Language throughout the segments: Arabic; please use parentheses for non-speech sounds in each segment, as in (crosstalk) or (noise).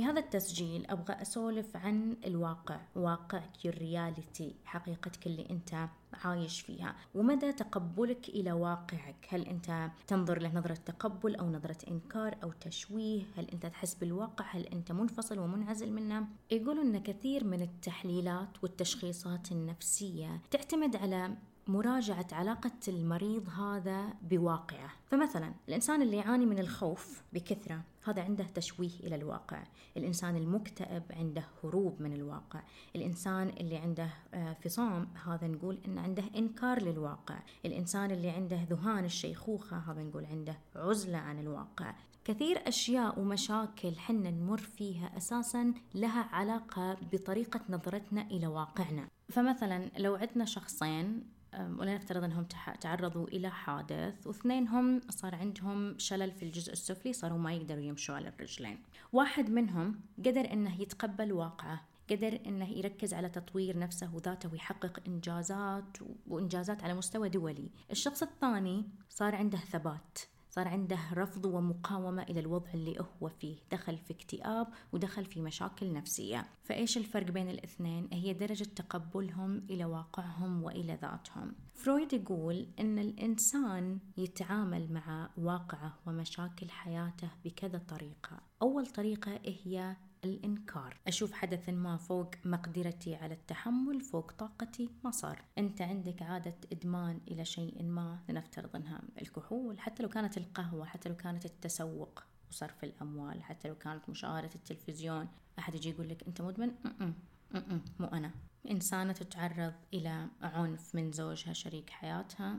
في هذا التسجيل أبغى أسولف عن الواقع واقعك الرياليتي حقيقتك اللي أنت عايش فيها. ومدى تقبلك إلى واقعك؟ هل أنت تنظر له نظرة تقبل أو نظرة إنكار أو تشويه؟ هل أنت تحس بالواقع؟ هل أنت منفصل ومنعزل منه؟ يقولوا أن كثير من التحليلات والتشخيصات النفسية تعتمد على مراجعة علاقة المريض هذا بواقعه. فمثلا الإنسان اللي يعاني من الخوف بكثرة هذا عنده تشويه إلى الواقع. الإنسان المكتئب عنده هروب من الواقع. الإنسان اللي عنده آه، فصام هذا نقول إن عنده إنكار للواقع. الإنسان اللي عنده ذهان الشيخوخة هذا نقول عنده عزلة عن الواقع. كثير أشياء ومشاكل حنا نمر فيها أساسا لها علاقة بطريقة نظرتنا إلى واقعنا. فمثلا لو عندنا شخصين ولنفترض أنهم تعرضوا إلى حادث واثنينهم صار عندهم شلل في الجزء السفلي صاروا ما يقدروا يمشوا على الرجلين واحد منهم قدر أنه يتقبل واقعه قدر إنه يركز على تطوير نفسه وذاته ويحقق إنجازات وإنجازات على مستوى دولي. الشخص الثاني صار عنده ثبات، صار عنده رفض ومقاومة إلى الوضع اللي هو فيه. دخل في اكتئاب ودخل في مشاكل نفسية. فإيش الفرق بين الاثنين؟ هي درجة تقبلهم إلى واقعهم وإلى ذاتهم. فرويد يقول أن الإنسان يتعامل مع واقعة ومشاكل حياته بكذا طريقة. أول طريقة هي الإنكار أشوف حدث ما فوق مقدرتي على التحمل فوق طاقتي ما صار أنت عندك عادة إدمان إلى شيء ما لنفترض أنها الكحول حتى لو كانت القهوة حتى لو كانت التسوق وصرف الأموال حتى لو كانت مشاهدة التلفزيون أحد يجي يقول لك أنت مدمن م-م. م-م. مو أنا إنسانة تتعرض إلى عنف من زوجها شريك حياتها.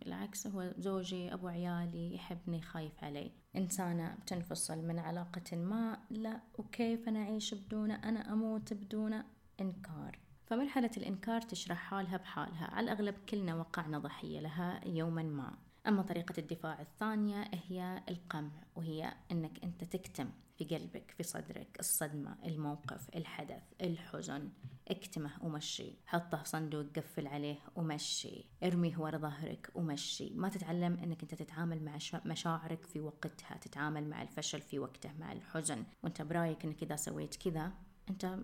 بالعكس هو زوجي أبو عيالي يحبني خايف علي. إنسانة بتنفصل من علاقة ما لا وكيف أنا أعيش بدونه؟ أنا أموت بدونه؟ إنكار. فمرحلة الإنكار تشرح حالها بحالها. على الأغلب كلنا وقعنا ضحية لها يوما ما. أما طريقة الدفاع الثانية هي القمع وهي أنك أنت تكتم. في قلبك في صدرك الصدمة الموقف الحدث الحزن. اكتمه ومشي. حطه في صندوق قفل عليه ومشي. ارميه ورا ظهرك ومشي. ما تتعلم إنك أنت تتعامل مع مشاعرك في وقتها. تتعامل مع الفشل في وقته مع الحزن. وأنت برأيك إنك إذا سويت كذا أنت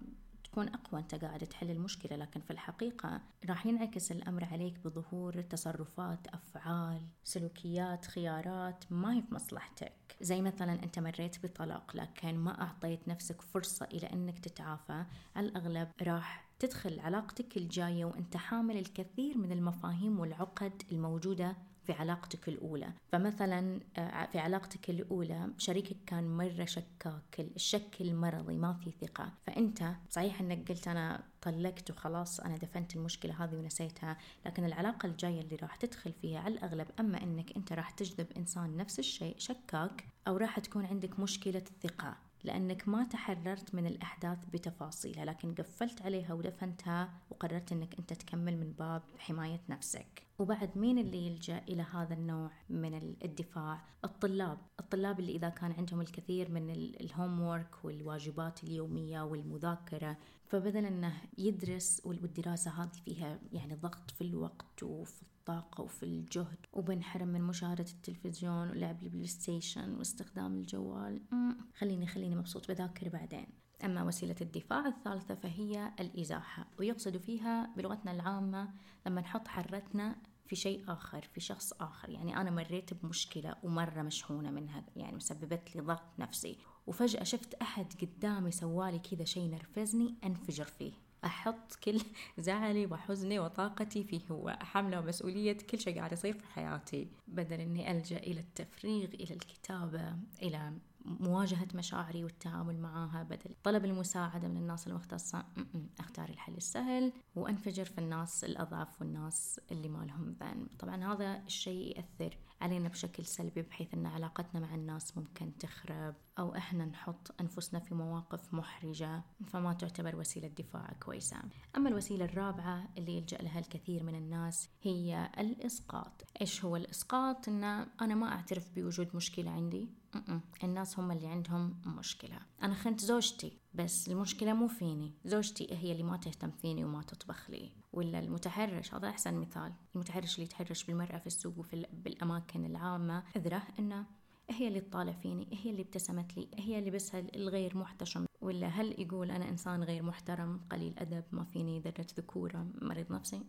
تكون أقوى أنت قاعد تحل المشكلة لكن في الحقيقة راح ينعكس الأمر عليك بظهور تصرفات أفعال سلوكيات خيارات ما هي في مصلحتك. زي مثلا أنت مريت بطلاق لكن ما أعطيت نفسك فرصة إلى أنك تتعافى على الأغلب راح تدخل علاقتك الجاية وأنت حامل الكثير من المفاهيم والعقد الموجودة في علاقتك الأولى. فمثلا آه، في علاقتك الأولى شريكك كان مرة شكاك الشك المرضي ما في ثقة. فأنت صحيح أنك قلت أنا طلقت وخلاص أنا دفنت المشكلة هذه ونسيتها لكن العلاقة الجاية اللي راح تدخل فيها على الأغلب أما أنك أنت راح تجذب إنسان نفس الشيء شكاك أو راح تكون عندك مشكلة الثقة لأنك ما تحررت من الأحداث بتفاصيلها لكن قفلت عليها ودفنتها وقررت أنك أنت تكمل من باب حماية نفسك. وبعد مين اللي يلجأ إلى هذا النوع من الدفاع؟ الطلاب. الطلاب اللي إذا كان عندهم الكثير من الهوم وورك والواجبات اليومية والمذاكرة فبدل أنه يدرس والدراسة هذه فيها يعني ضغط في الوقت وفي الطاقة وفي الجهد وبنحرم من مشاهدة التلفزيون ولعب البلاي ستيشن واستخدام الجوال. خليني خليني مبسوط بذاكر بعدين. أما وسيلة الدفاع الثالثة فهي الإزاحة ويقصد فيها بلغتنا العامة لما نحط حرتنا في شيء آخر في شخص آخر. يعني أنا مريت بمشكلة ومرة مشحونة منها يعني مسببت لي ضغط نفسي. وفجأة شفت أحد قدامي سوالي كذا شيء نرفزني أنفجر فيه. أحط كل (laughs) زعلي وحزني وطاقتي فيه هو حملة ومسؤولية كل شيء قاعد يصير في حياتي. بدل أني ألجأ إلى التفريغ إلى الكتابة إلى مواجهة مشاعري والتعامل معها بدل طلب المساعدة من الناس المختصة. أختار الحل السهل وأنفجر في الناس الأضعف والناس اللي ما لهم ذنب. طبعا هذا الشيء يأثر علينا بشكل سلبي بحيث أن علاقتنا مع الناس ممكن تخرب. أو إحنا نحط أنفسنا في مواقف محرجة فما تعتبر وسيلة دفاع كويسة. أما الوسيلة الرابعة اللي يلجأ لها الكثير من الناس هي الإسقاط. إيش هو الإسقاط؟ أن أنا ما أعترف بوجود مشكلة عندي. الناس هم اللي عندهم مشكلة. أنا خنت زوجتي بس المشكلة مو فيني. زوجتي هي اللي ما تهتم فيني وما تطبخ لي. ولا المتحرش هذا أحسن مثال. المتحرش اللي يتحرش بالمرأة في السوق وفي بالأماكن العامة عذره أنه هي اللي تطالع فيني هي اللي ابتسمت لي هي اللي بس الغير محتشم. ولا هل يقول أنا إنسان غير محترم قليل أدب ما فيني ذرة ذكورة مريض نفسي؟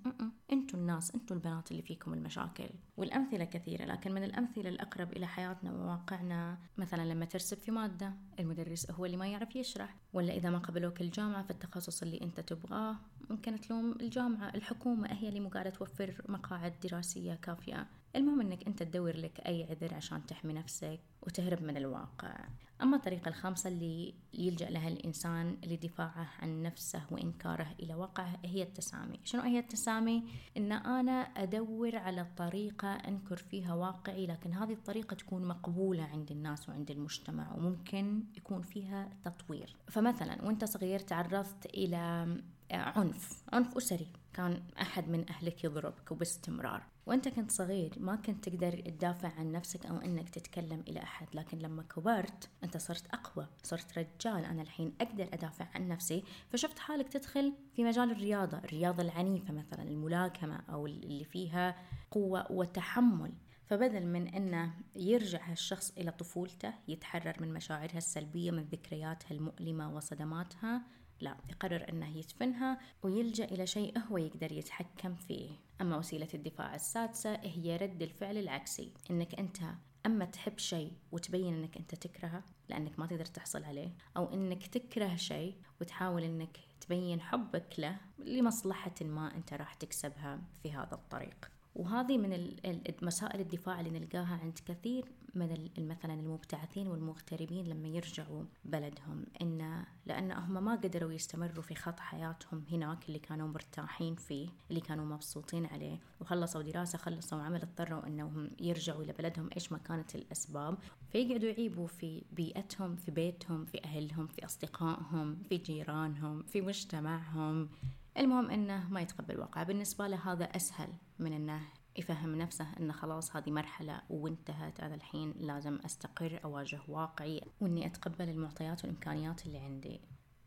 أنتوا الناس أنتوا البنات اللي فيكم المشاكل. والأمثلة كثيرة لكن من الأمثلة الأقرب إلى حياتنا وواقعنا مثلا لما ترسب في مادة المدرس هو اللي ما يعرف يشرح. ولا إذا ما قبلوك الجامعة في التخصص اللي أنت تبغاه ممكن تلوم الجامعة. الحكومة هي اللي مو قاعدة توفر مقاعد دراسية كافية. المهم إنك أنت تدور لك أي عذر عشان تحمي نفسك وتهرب من الواقع. أما الطريقة الخامسة اللي يلجأ لها الإنسان لدفاعه عن نفسه وإنكاره إلى واقعه هي التسامي. شنو هي التسامي؟ إن أنا أدور على طريقة أنكر فيها واقعي لكن هذه الطريقة تكون مقبولة عند الناس وعند المجتمع وممكن يكون فيها تطوير. فمثلا وأنت صغير تعرضت إلى عنف عنف أسري. كان أحد من أهلك يضربك وباستمرار وأنت كنت صغير ما كنت تقدر تدافع عن نفسك أو أنك تتكلم إلى أحد. لكن لما كبرت أنت صرت أقوى صرت رجال. أنا الحين أقدر أدافع عن نفسي. فشفت حالك تدخل في مجال الرياضة الرياضة العنيفة مثلا الملاكمة أو اللي فيها قوة وتحمل. فبدل من أنه يرجع هالشخص إلى طفولته يتحرر من مشاعرها السلبية من ذكرياتها المؤلمة وصدماتها لا يقرر أنه يدفنها ويلجأ إلى شيء هو يقدر يتحكم فيه. أما وسيلة الدفاع السادسة هي رد الفعل العكسي أنك أنت أما تحب شيء وتبين أنك أنت تكرهه لأنك ما تقدر تحصل عليه أو أنك تكره شيء وتحاول أنك تبين حبك له لمصلحة ما أنت راح تكسبها في هذا الطريق. وهذه من مسائل الدفاع اللي نلقاها عند كثير من مثلا المبتعثين والمغتربين لما يرجعوا بلدهم. ان لأن هم ما قدروا يستمروا في خط حياتهم هناك اللي كانوا مرتاحين فيه اللي كانوا مبسوطين عليه. وخلصوا دراسة خلصوا عمل اضطروا إنهم يرجعوا إلى بلدهم. إيش ما كانت الأسباب؟ فيقعدوا يعيبوا في بيئتهم في بيتهم في أهلهم في أصدقائهم في جيرانهم في مجتمعهم. المهم إنه ما يتقبل الواقع. بالنسبة له هذا أسهل من إنه يفهم نفسه انه خلاص هذه مرحلة وانتهت. أنا الحين لازم أستقر أواجه واقعي وإني أتقبل المعطيات والإمكانيات اللي عندي.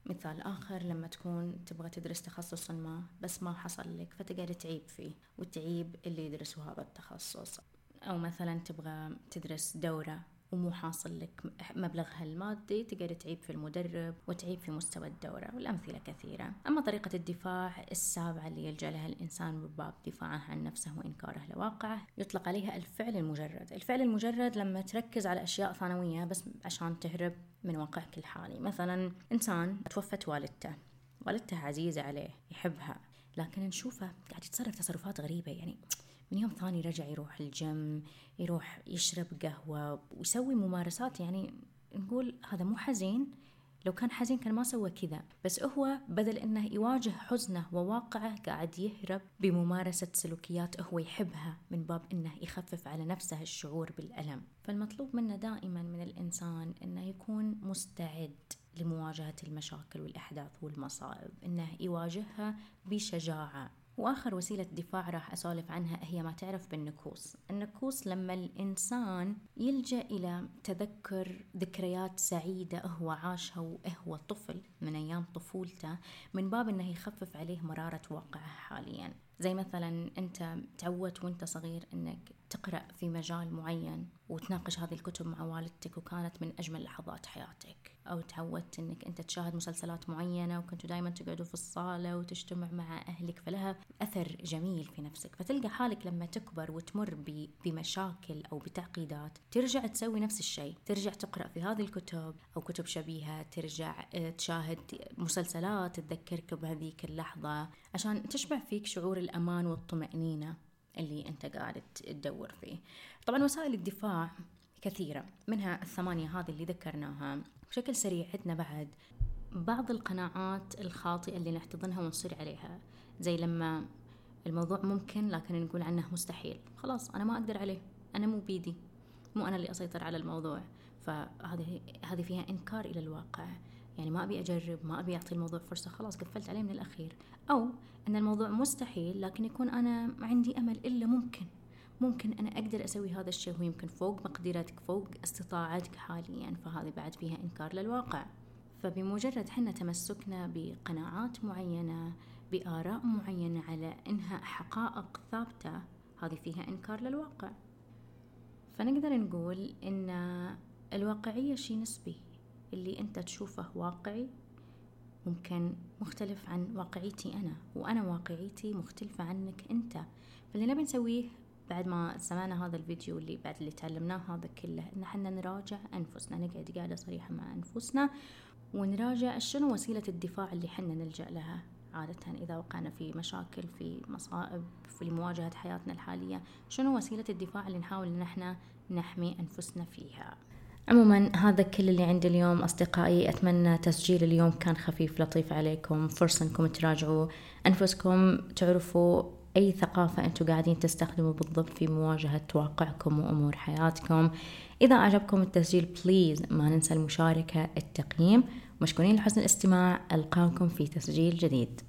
مثال آخر لما تكون تبغى تدرس تخصص ما بس ما حصل لك فتقعد تعيب فيه وتعيب اللي يدرسوا هذا التخصص. أو مثلا تبغى تدرس دورة ومو حاصل لك مبلغها المادي تقدر تعيب في المدرب وتعيب في مستوى الدورة والأمثلة كثيرة. أما طريقة الدفاع السابعة اللي يلجأ لها الإنسان بباب دفاعه عن نفسه وإنكاره لواقعه يطلق عليها الفعل المجرد. الفعل المجرد لما تركز على أشياء ثانوية بس عشان تهرب من واقعك الحالي. مثلا إنسان توفت والدته والدته عزيزة عليه يحبها لكن نشوفه قاعد يتصرف تصرفات غريبة يعني من يوم ثاني رجع يروح الجيم يروح يشرب قهوة ويسوي ممارسات يعني نقول هذا مو حزين. لو كان حزين كان ما سوى كذا. بس هو بدل إنه يواجه حزنه وواقعه قاعد يهرب بممارسة سلوكيات هو يحبها من باب إنه يخفف على نفسه الشعور بالألم. فالمطلوب منه دائما من الإنسان إنه يكون مستعد لمواجهة المشاكل والأحداث والمصائب. إنه يواجهها بشجاعة. وآخر وسيلة دفاع راح أسولف عنها هي ما تعرف بالنكوص. النكوص لما الإنسان يلجأ إلى تذكر ذكريات سعيدة هو عاشها وهو طفل من أيام طفولته من باب أنه يخفف عليه مرارة واقعه حاليا. زي مثلا أنت تعودت وأنت صغير أنك تقرأ في مجال معين وتناقش هذه الكتب مع والدتك وكانت من أجمل لحظات حياتك. أو تعودت أنك أنت تشاهد مسلسلات معينة وكنتوا دائما تقعدوا في الصالة وتجتمع مع أهلك فلها أثر جميل في نفسك. فتلقى حالك لما تكبر وتمر بمشاكل أو بتعقيدات ترجع تسوي نفس الشيء. ترجع تقرأ في هذه الكتب أو كتب شبيهة ترجع آه، تشاهد مسلسلات تذكرك بهذيك اللحظة عشان تشبع فيك شعور الأمان والطمأنينة اللي أنت قاعد تدور فيه. طبعا وسائل الدفاع كثيرة منها الثمانية هذه اللي ذكرناها. بشكل سريع عندنا بعد بعض القناعات الخاطئة اللي نحتضنها ونصير عليها. زي لما الموضوع ممكن لكن نقول عنه مستحيل. خلاص أنا ما أقدر عليه. أنا مو بيدي. مو أنا اللي أسيطر على الموضوع. فهذه هذه فيها إنكار إلى الواقع. يعني ما أبي أجرب ما أبي أعطي الموضوع فرصة خلاص قفلت عليه من الأخير. أو أن الموضوع مستحيل لكن يكون أنا عندي أمل إلا ممكن. ممكن أنا أقدر أسوي هذا الشيء وهو يمكن فوق مقدرتك فوق استطاعتك حاليا فهذه بعد فيها إنكار للواقع. فبمجرد حنا تمسكنا بقناعات معينة بآراء معينة على إنها حقائق ثابتة هذه فيها إنكار للواقع. فنقدر نقول إن الواقعية شيء نسبي. اللي أنت تشوفه واقعي ممكن مختلف عن واقعيتي أنا وأنا واقعيتي مختلفة عنك أنت. فاللي نبي نسويه بعد ما سمعنا هذا الفيديو اللي بعد اللي تعلمناه هذا كله إن إحنا نراجع أنفسنا نقعد قاعدة صريحة مع أنفسنا ونراجع شنو وسيلة الدفاع اللي حنا نلجأ لها. عادة إذا وقعنا في مشاكل في مصائب في مواجهة حياتنا الحالية شنو وسيلة الدفاع اللي نحاول إن إحنا نحمي أنفسنا فيها؟ عموما هذا كل اللي عندي اليوم أصدقائي أتمنى تسجيل اليوم كان خفيف لطيف عليكم. فرصة أنكم تراجعوا أنفسكم تعرفوا أي ثقافة أنتم قاعدين تستخدموا بالضبط في مواجهة واقعكم وأمور حياتكم. إذا عجبكم التسجيل بليز ما ننسى المشاركة التقييم. مشكورين لحسن الاستماع ألقاكم في تسجيل جديد.